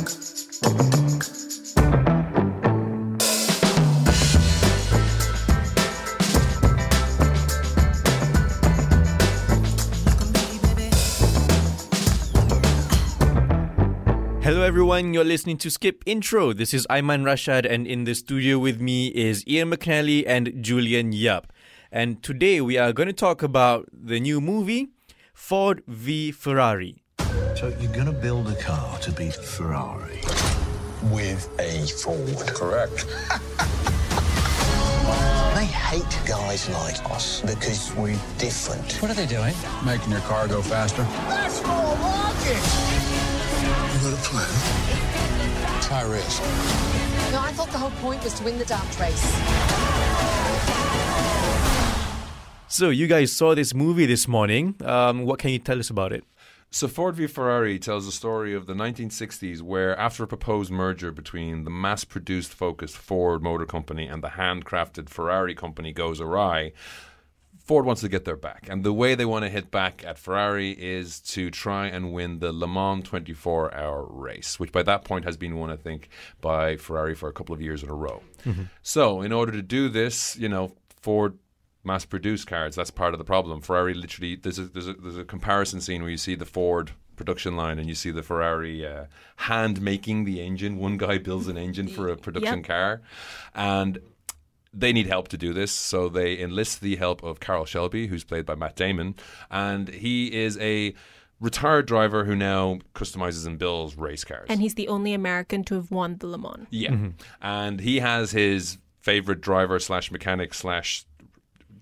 Hello, everyone. You're listening to Skip Intro. This is Ayman Rashad, and in the studio with me is Ian McNally and Julian Yap. And today we are going to talk about the new movie, Ford v Ferrari. So you're going to build a car to beat Ferrari? with a Ford. Correct. they hate guys like us because we're different. What are they doing? Making your car go faster. That's more like. You got a plan? It's high risk. No, I thought the whole point was to win the damn race. So, you guys saw this movie this morning. Um, what can you tell us about it? So Ford v Ferrari tells the story of the 1960s where after a proposed merger between the mass-produced focused Ford Motor Company and the handcrafted Ferrari company goes awry, Ford wants to get their back. And the way they want to hit back at Ferrari is to try and win the Le Mans 24 hour race, which by that point has been won, I think, by Ferrari for a couple of years in a row. Mm-hmm. So, in order to do this, you know, Ford mass produced cars. That's part of the problem. Ferrari literally there's a there's a there's a comparison scene where you see the Ford production line and you see the Ferrari uh, hand making the engine. One guy builds an engine for a production Yep. car, and they need help to do this, so they enlist the help of Carroll Shelby, who's played by Matt Damon, and he is a retired driver who now customizes and builds race cars. And he's the only American to have won the Le Mans. Yeah, and he has his favorite driver slash mechanic slash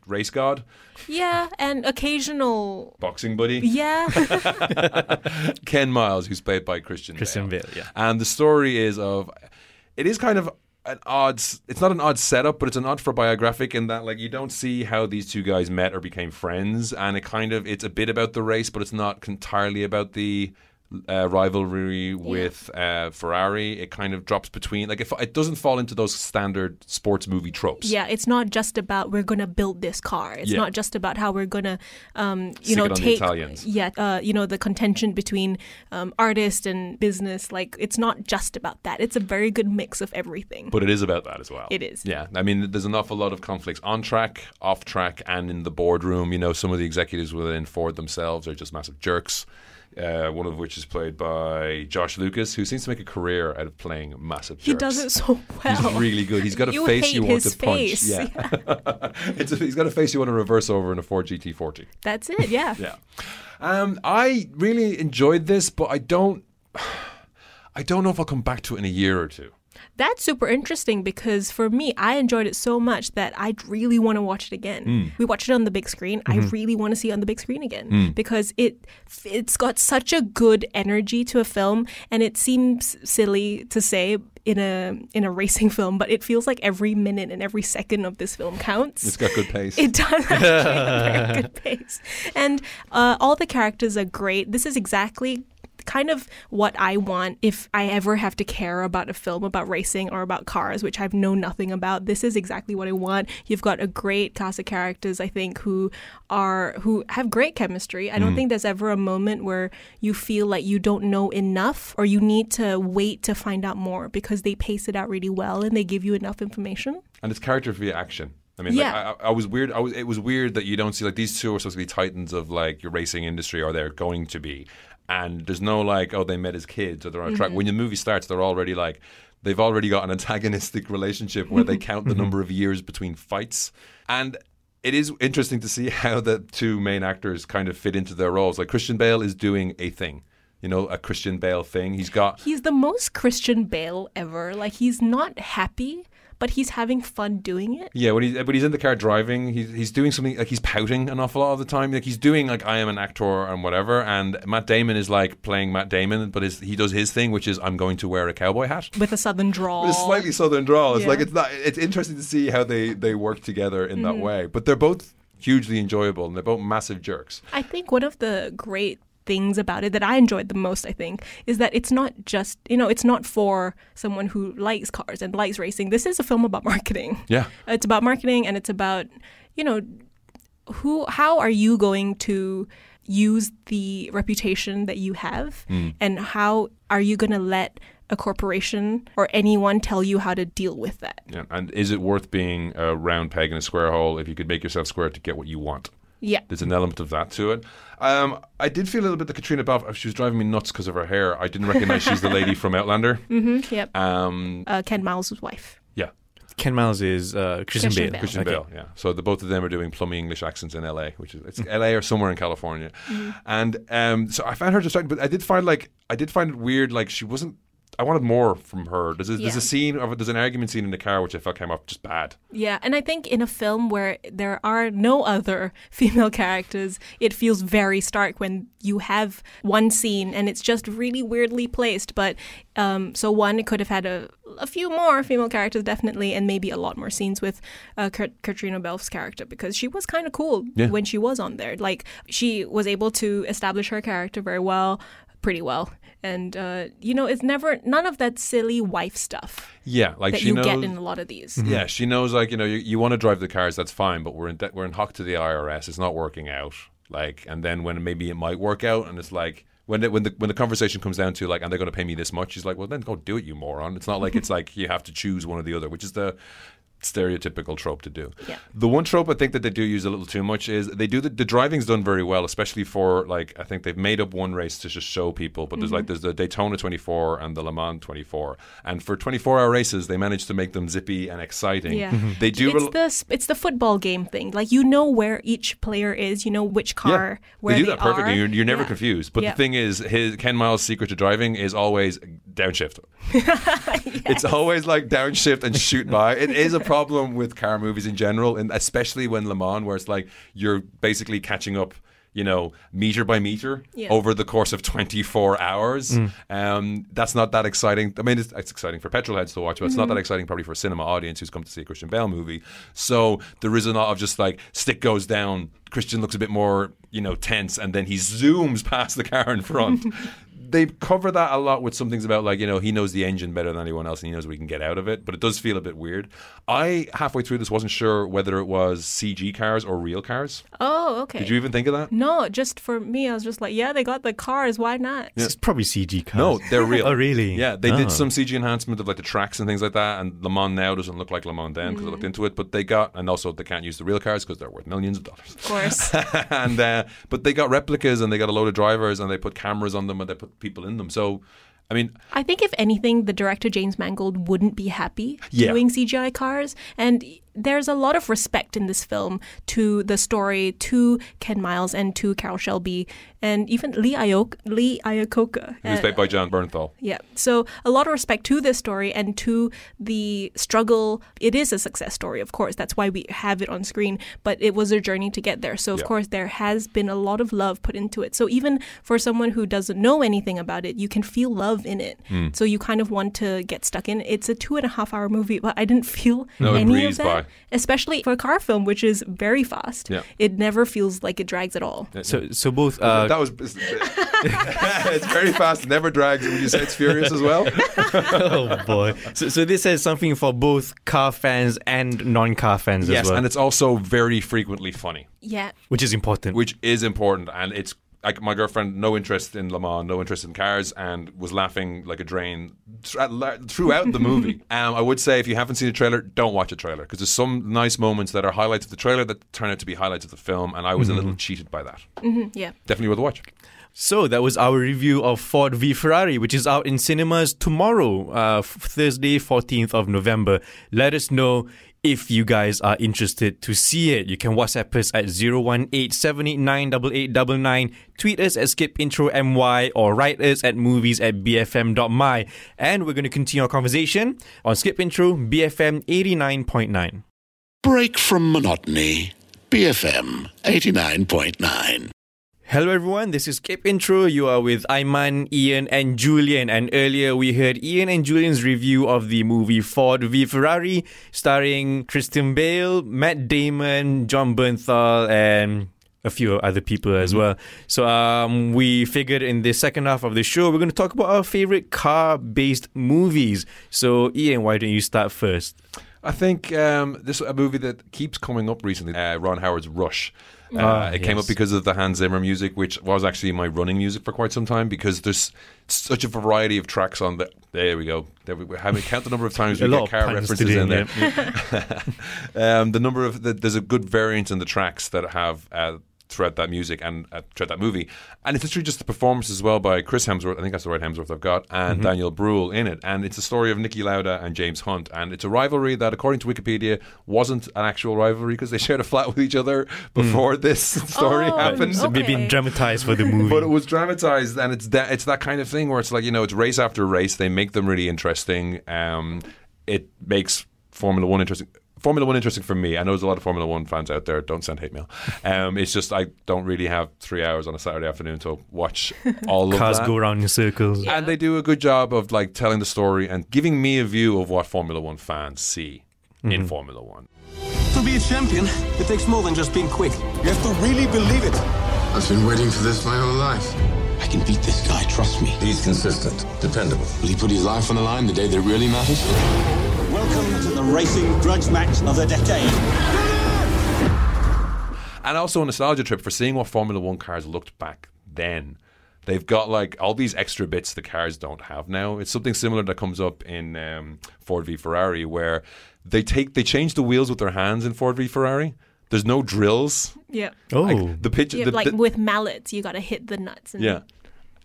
race guard. Yeah, and occasional. boxing buddy. Yeah. Ken Miles, who's played by Christian Christian Bale. Bale, yeah. And the story is of it is kind of an odd it's not an odd setup, but it's an odd for biographic in that like you don't see how these two guys met or became friends and it kind of it's a bit about the race, but it's not entirely about the uh, rivalry with uh, Ferrari. It kind of drops between like it, it doesn't fall into those standard sports movie tropes. yeah, it's not just about we're gonna build this car. It's Yeah. not just about how we're gonna, um, you Stick know, it on the take yeah, uh, you know, the contention between um, artist and business. Like, it's not just about that. It's a very good mix of everything. But it is about that as well. It is. Yeah. I mean, there's an awful lot of conflicts on track, off track, and in the boardroom. You know, some of the executives within Ford themselves are just massive jerks. Uh, one of which is played by Josh Lucas, who seems to make a career out of playing massive jerks. he does it so well. He's really good. He's got a You face you want to punch. face. Yeah, it's a, he's got a face you want to reverse over in a Ford GT40. That's it. Yeah. Yeah. Um, I really enjoyed this, but I don't. I don't know if I'll come back to it in a year or two. That's super interesting because for me, I enjoyed it so much that I really want to watch it again. Hmm. We watched it on the big screen. I Mm-hmm. really want to see it on the big screen again Hmm. because it it's got such a good energy to a film, and it seems silly to say in a in a racing film, but it feels like every minute and every second of this film counts. It's got good pace. It does actually have a very good pace. And uh, all the characters are great. This is exactly kind of what I want if I ever have to care about a film about racing or about cars, which I've known nothing about. This is exactly what I want. You've got a great cast of characters, I think, who are who have great chemistry. I don't mm. think there's ever a moment where you feel like you don't know enough or you need to wait to find out more because they pace it out really well and they give you enough information. and it's character via action. I mean, Yeah. like, I, I was weird. I was, it was weird that you don't see like these two are supposed to be titans of like your racing industry, or they're going to be. And there's no like, oh, they met as kids or they're on a Mm-hmm. track. When the movie starts, they're already like, they've already got an antagonistic relationship where they count the number of years between fights. And it is interesting to see how the two main actors kind of fit into their roles. Like Christian Bale is doing a thing, you know, a Christian Bale thing. He's got He's the most Christian Bale ever. Like he's not happy, but he's having fun doing it. Yeah, when he's but he's in the car driving, he's he's doing something like he's pouting an awful lot of the time. Like he's doing like I am an actor and whatever. And Matt Damon is like playing Matt Damon, but his, he does his thing, which is I'm going to wear a cowboy hat. With a southern drawl. With a slightly southern drawl. It's Yeah. like it's not. It's interesting to see how they they work together in Mm-hmm. that way. But they're both hugely enjoyable and they're both massive jerks. I think one of the great things about it that I enjoyed the most, I think, is that it's not just, you know, it's not for someone who likes cars and likes racing. This is a film about marketing. Yeah. It's about marketing and it's about, you know, who how are you going to use the reputation that you have mm. and how are you going to let a corporation or anyone tell you how to deal with that. Yeah. And is it worth being a round peg in a square hole if you could make yourself square to get what you want? Yeah. There's an element of that to it. Um, I did feel a little bit that Caitriona Balfe, she was driving me nuts because of her hair. I didn't recognize she's the lady from Outlander. Mm-hmm. Yep. Um, Uh, Ken Miles' wife. yeah, Ken Miles is uh, Christian, Christian Bale. Bale. Christian Okay. Bale. Yeah. So the both of them are doing plummy English accents in LA, which is it's LA or somewhere in California. And um, so I found her distracting, but I did find like I did find it weird. Like she wasn't. I wanted more from her. There's a, there's a scene of there's an argument scene in the car which I felt came off just bad. Yeah, and I think in a film where there are no other female characters, it feels very stark when you have one scene and it's just really weirdly placed. But um, so one, it could have had a, a few more female characters, definitely, and maybe a lot more scenes with uh, Kat- Caitriona Balfe's character because she was kind of cool Yeah. when she was on there. Like she was able to establish her character very well, pretty well. And uh, you know, it's never none of that silly wife stuff Yeah, like that she you knows. get in a lot of these. Yeah, she knows like you know you, you want to drive the cars, that's fine, but we're in de- we're in hock to the IRS. It's not working out. Like, and then when maybe it might work out, and it's like when the, when the when the conversation comes down to like, and they're going to pay me this much, she's like, well, then go do it, you moron. It's not like it's like you have to choose one or the other, which is the stereotypical trope to do. Yeah. The one trope I think that they do use a little too much is they do the, the driving's done very well, especially for like I think they've made up one race to just show people, but there's like mm-hmm. there's the Daytona 24 and the Le Mans 24, and for 24 hour races they managed to make them zippy and exciting. Yeah. Mm-hmm. They do. It's rel- the it's the football game thing. Like you know where each player is. You know which car where they they, do that perfectly. are. You're, you're never Yeah. confused. But Yeah. the thing is, his Ken Miles' secret to driving is always downshift. It's always like downshift and shoot by. It is a problem with car movies in general, and especially when Le Mans, where it's like you're basically catching up. You know, meter by meter Yeah. over the course of 24 hours. Um, that's not that exciting. I mean, it's, it's exciting for petrol heads to watch, but it's not that exciting probably for a cinema audience who's come to see a Christian Bale movie. So there is a lot of just like stick goes down. Christian looks a bit more, you know, tense, and then he zooms past the car in front. they cover that a lot with some things about like you know he knows the engine better than anyone else and he knows what he can get out of it but it does feel a bit weird i halfway through this wasn't sure whether it was cg cars or real cars Oh, okay. did you even think of that No, just for me, I was just like, yeah, they got the cars. Why not? It's probably CG cars. no they're real Oh, really? yeah they Oh. did some cg enhancement of like the tracks and things like that and le mans now doesn't look like le mans then because i looked into it but they got and also they can't use the real cars because they're worth millions of dollars Of course. and uh, but they got replicas and they got a load of drivers and they put cameras on them and they put people in them so i mean I think if anything, the director James Mangold wouldn't be happy Yeah. doing CGI cars, and there's a lot of respect in this film to the story, to Ken Miles, and to Carroll Shelby, and even Lee Iok Lee Iacocca. he was Uh, played by jon bernthal Yeah. So a lot of respect to this story and to the struggle. It is a success story, of course. That's why we have it on screen. But it was a journey to get there. So of Yeah. course there has been a lot of love put into it. So even for someone who doesn't know anything about it, you can feel love in it. Hmm. So you kind of want to get stuck in. It's a two and a half hour movie, but I didn't feel No, any of that. by. Especially for a car film, which is very fast. Yeah. It never feels like it drags at all. So, so both. Uh, that was it's very fast never drags would you say it's furious as well oh boy. So, so this has something for both car fans and non-car fans yes as well, Yes, and it's also very frequently funny Yeah. which is important. which is important and it's like my girlfriend no interest in Le Mans no interest in cars and was laughing like a drain thr- at la- throughout the movie um, I would say if you haven't seen the trailer don't watch a trailer because there's some nice moments that are highlights of the trailer that turn out to be highlights of the film and I was a little cheated by that Yeah. definitely worth a watch So that was our review of Ford v Ferrari, which is out in cinemas tomorrow, uh, Thursday, 14th of November. Let us know if you guys are interested to see it. You can WhatsApp us at 018-789-8899, tweet us at skipintromy, or write us at movies at bfm.my. And we're going to continue our conversation on Skip Intro, BFM 89.9. Break from monotony. BFM 89.9. Hello everyone, this is Skip Intro. You are with Ayman, Ian, and Julian. And earlier we heard Ian and Julian's review of the movie Ford v Ferrari, starring Christian Bale, Matt Damon, Jon Bernthal, and a few other people as well. So um, we figured in the second half of the show we're going to talk about our favorite car-based movies. So Ian, why don't you start first? I think um, this is a movie that keeps coming up recently. Uh, Ron Howard's Rush. Uh, Ah, it came up because of the Hans Zimmer music, which was actually my running music for quite some time because there's such a variety of tracks on the. There we go. There we, how many count the number of times we get car references in there. yeah. um, the number of the, there's a good variance in the tracks that have uh, throughout that music and uh, throughout that movie, and it's literally just the performance as well by Chris Hemsworth. I think that's the right Hemsworth I've got, and Daniel Bruhl in it, and it's a story of Niki Lauda and James Hunt, and it's a rivalry that, according to Wikipedia, wasn't an actual rivalry because they shared a flat with each other before this story Oh, happened. It's Okay. been dramatized for the movie. But it was dramatized, and it's that it's that kind of thing where it's like you know it's race after race. They make them really interesting. Um, it makes Formula One interesting. Formula One interesting for me. I know there's a lot of Formula One fans out there. Don't send hate mail. Um, it's just I don't really have three hours on a Saturday afternoon to watch all of Cars that. go around in circles. And they do a good job of like telling the story and giving me a view of what Formula One fans see in Formula One. To be a champion, it takes more than just being quick. You have to really believe it. I've been waiting for this my whole life. I can beat this guy, trust me. He's consistent, dependable. Will he put his life on the line the day that really matters? Welcome to the racing grudge match of the decade. and also a nostalgia trip for seeing what Formula One cars looked back then. They've got like all these extra bits the cars don't have now. It's something similar that comes up in um, Ford v Ferrari, where they take they change the wheels with their hands in Ford v Ferrari. There's no drills. Yeah. Oh, Like the picture, Yeah, the, like the- with mallets, you got to hit the nuts. And yeah.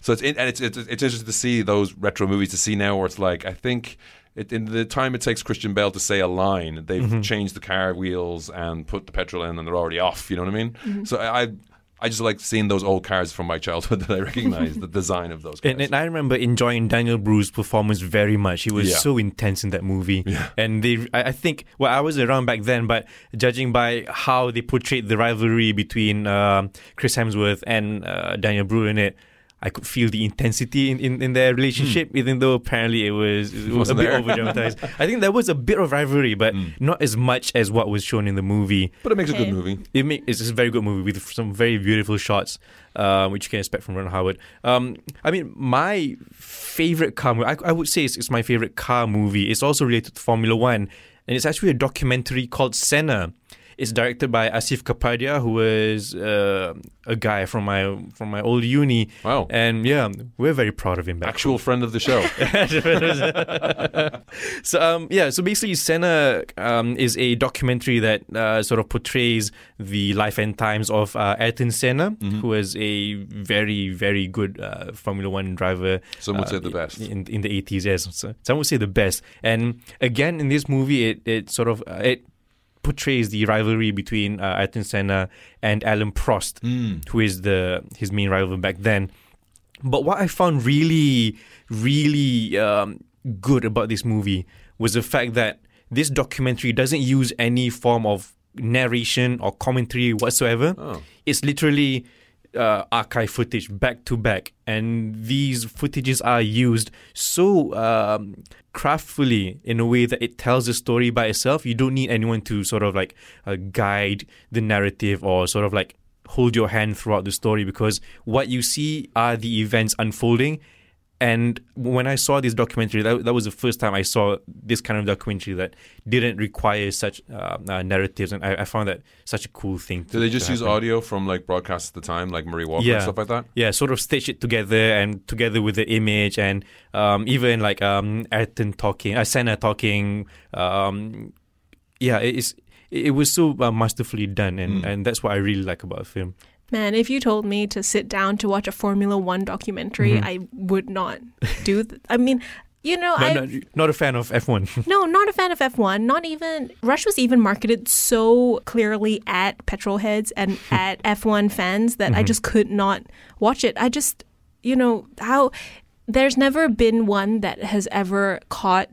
So it's in, and it's, it's it's interesting to see those retro movies to see now where it's like I think it, in the time it takes Christian Bale to say a line, they've Mm-hmm. changed the car wheels and put the petrol in, and they're already off. You know what I mean? Mm-hmm. So I. I I just like seeing those old cars from my childhood that I recognize the design of those cars. And, and I remember enjoying Daniel Bruhl's performance very much. He was Yeah. so intense in that movie. yeah. And they, I I think, well, I was around back then, but judging by how they portrayed the rivalry between um, Chris Hemsworth and uh, Daniel Bru in it, I could feel the intensity in, in, in their relationship, even though apparently it was, it was a Wasn't bit over dramatized. I think there was a bit of rivalry, but not as much as what was shown in the movie. but it makes a good movie. It make, it's a very good movie with some very beautiful shots, uh, which you can expect from Ron Howard. Um, I mean, my favorite car movie, I, I would say it's, it's my favorite car movie. It's also related to Formula One, and it's actually a documentary called Senna. It's directed by Asif Kapadia, who is uh, a guy from my from my old uni. Wow. And yeah, we're very proud of him. Back Actual friend of the show. so um, yeah, so basically, Senna um, is a documentary that uh, sort of portrays the life and times of uh, Ayrton Senna, Mm-hmm. who was a very very good uh, Formula One driver. Some would uh, say the best. in in the eighties. Yes, so some would say the best. And again, in this movie, it it sort of uh, it portrays the rivalry between uh, Ayrton Senna and Alain Prost, Mm. who is the his main rival back then. But what I found really, really um, good about this movie was the fact that this documentary doesn't use any form of narration or commentary whatsoever. Oh. It's literally uh, archive footage back to back, and these footages are used so um, craftfully in a way that it tells the story by itself. You don't need anyone to sort of like uh, guide the narrative or sort of like hold your hand throughout the story because what you see are the events unfolding. And when I saw this documentary, that, that was the first time I saw this kind of documentary that didn't require such uh, uh, narratives, and I, I found that such a cool thing. Do they just to use audio from like broadcasts at the time, like Murray Walker Yeah. and stuff like that? Yeah, sort of stitch it together and together with the image and um, even like um, Ayrton talking, uh, Senna talking. Um, yeah, it is. It was so uh, masterfully done, and, and that's what I really like about the film. Man, if you told me to sit down to watch a Formula One documentary, I would not do. Th- I mean, you know, No, I no, not a fan of F1. no, not a fan of F1. Not even Rush was even marketed so clearly at petrol heads and at F1 fans that I just could not watch it. I just, you know, how there's never been one that has ever caught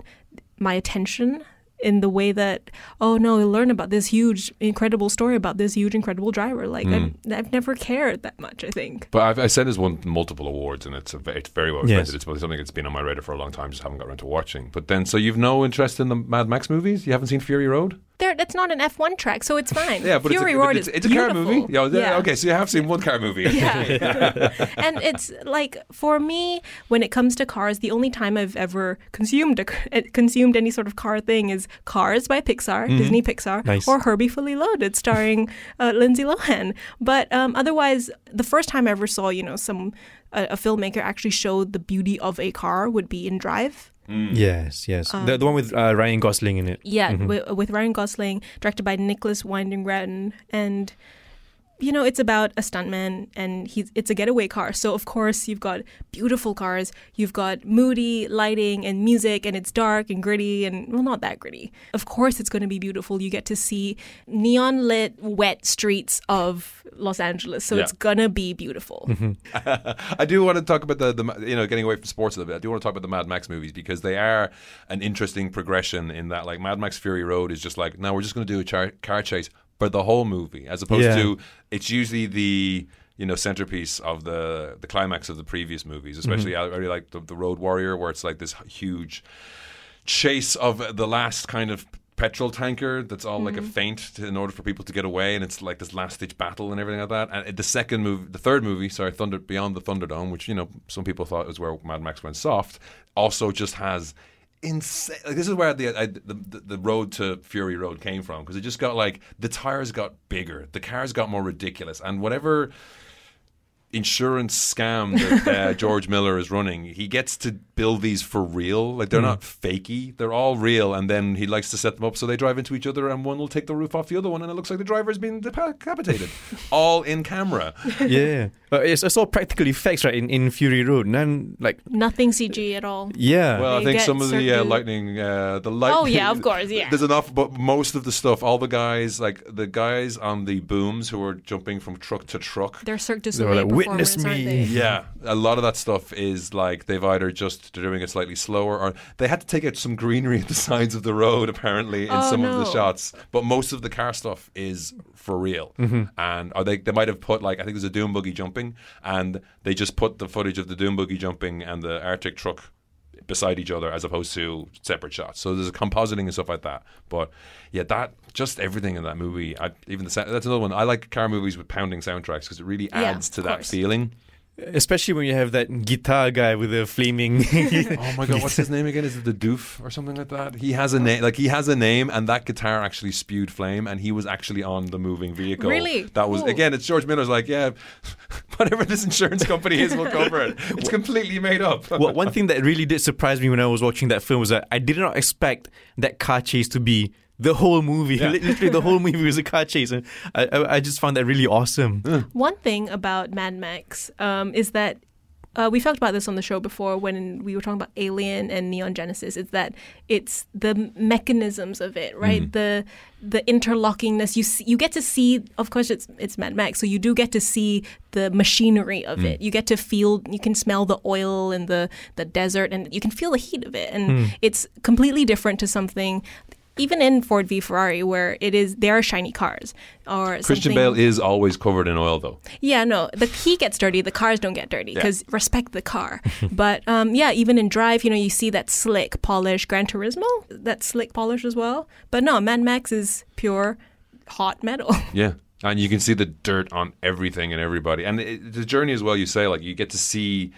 my attention in the way that oh no learn about this huge incredible story about this huge incredible driver like I, hmm. i've never cared that much i think But I've, I said it's won multiple awards, and it's a, it's very well Yes. respected. It's something that's been on my radar for a long time, just haven't got around to watching. But then, so you've no interest in the Mad Max movies? You haven't seen Fury Road? There that's not an F1 track, so it's fine. Yeah, but Fury it's, a, Road but it's, is it's a car movie. Yeah, Yeah. Okay, so you have seen one car movie. Yeah. and it's like for me, when it comes to cars, the only time I've ever consumed a, uh, consumed any sort of car thing is Cars by Pixar, Mhm. Disney Pixar, Nice. or Herbie Fully Loaded, starring uh, Lindsay Lohan. But um, otherwise, the first time I ever saw, you know, some a, a filmmaker actually show the beauty of a car would be in Drive. Yes, yes. Um, the, the one with uh, Ryan Gosling in it. Yeah, Mhm. with, with Ryan Gosling, directed by Nicolas Winding Refn, and you know it's about a stuntman, and he's it's a getaway car. So of course you've got beautiful cars, you've got moody lighting and music, and it's dark and gritty, and well, not that gritty. Of course it's going to be beautiful. You get to see neon lit, wet streets of Los Angeles, so Yeah. it's gonna be beautiful. Mm-hmm. I do want to talk about the, the you know getting away from sports a little bit. I do want to talk about the Mad Max movies because they are an interesting progression in that like Mad Max Fury Road is just like now we're just going to do a char- car chase for the whole movie as opposed Yeah. to it's usually the you know centerpiece of the the climax of the previous movies. Mm-hmm. Especially I really like the, the Road Warrior where it's like this huge chase of the last kind of petrol tanker that's all like a mm-hmm. feint to, in order for people to get away and it's like this last ditch battle and everything like that and the second movie the third movie sorry thunder beyond the thunderdome which you know some people thought was where mad max went soft also just has insane like this is where the, I, the the road to fury road came from because it just got like the tires got bigger the cars got more ridiculous and whatever insurance scam that uh, George Miller is running, he gets to build these for real. Like they're not fakey; they're all real. And then he likes to set them up so they drive into each other, and one will take the roof off the other one, and it looks like the driver's been decapitated, all in camera. yeah. Uh, it's, it's all practical effects, right? In, in Fury Road. None, like, Nothing CG at all. yeah. Well, I They think get some of the uh, certain- lightning, uh, the light. Oh, yeah, of course, yeah. There's enough, but most of the stuff, all the guys, like the guys on the booms who are jumping from truck to truck. They're Cirque du They were Soleil like, "Witness performers, aren't me." they? Yeah, a lot of that stuff is like they've either just they're doing it slightly slower, or they had to take out some greenery at the sides of the road apparently in Oh, some of the shots. But most of the car stuff is for real, and or they they might have put like I think there's a doom buggy jumping, and they just put the footage of the doom buggy jumping and the Arctic truck beside each other as opposed to separate shots. So there's a compositing and stuff like that. But yeah, that just everything in that movie. I, even the that's another one. I like car movies with pounding soundtracks because it really Yeah, adds to that course. feeling. Especially when you have that guitar guy with the flaming. Oh my god, what's his name again? Is it the Doof or something like that? He has a uh, name, like he has a name, and that guitar actually spewed flame, and he was actually on the moving vehicle. Really? That was Cool. again. It's George Miller's like, yeah, whatever this insurance company is, we'll cover it. It's completely made up. well, one thing that really did surprise me when I was watching that film was that I did not expect that car chase to be the whole movie. Yeah. Literally, the whole movie was a car chase, and I, I, I just found that really awesome. One thing about Mad Max um, is that uh, we talked about this on the show before when we were talking about Alien and Neon Genesis. Is that it's the mechanisms of it, right? The the interlockingness. You see, you get to see. Of course, it's it's Mad Max, so you do get to see the machinery of it. You get to feel. You can smell the oil and the the desert, and you can feel the heat of it. And it's completely different to something. Even in Ford v Ferrari, where it is, they are shiny cars, or Christian something- Bale is always covered in oil, though. yeah, no, the he gets dirty. The cars don't get dirty Yeah. because respect the car. but um, yeah, even in Drive, you know, you see that slick polish. Gran Turismo, that slick polish as well. But no, Mad Max is pure hot metal. Yeah. And you can see the dirt on everything and everybody. And it, the journey as well, you say, like, you get to see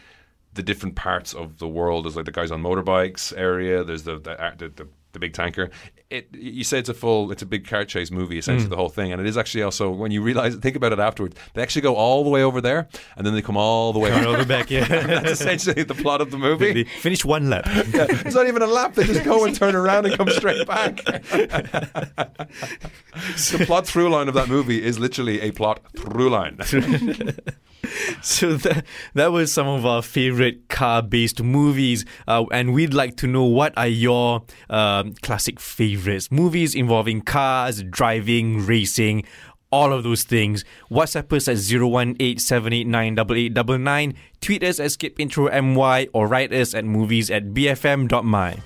the different parts of the world. There's like the guys on motorbikes area, there's the, the, the, the, the big tanker. It, you say it's a full, it's a big car chase movie, essentially, mm. the whole thing. And it is actually also, when you realize, think about it afterwards, they actually go all the way over there and then they come all the way All back. yeah. That's essentially the plot of the movie. they finish one lap. Yeah, it's not even a lap. They just go and turn around and come straight back. the plot through line of that movie is literally a plot through line. So that that was some of our favorite car-based movies, uh, and we'd like to know what are your um, classic favorites? Movies involving cars, driving, racing. All of those things. WhatsApp us at 018-789-8899. Tweet us at skipintromy or write us at movies at bfm.my.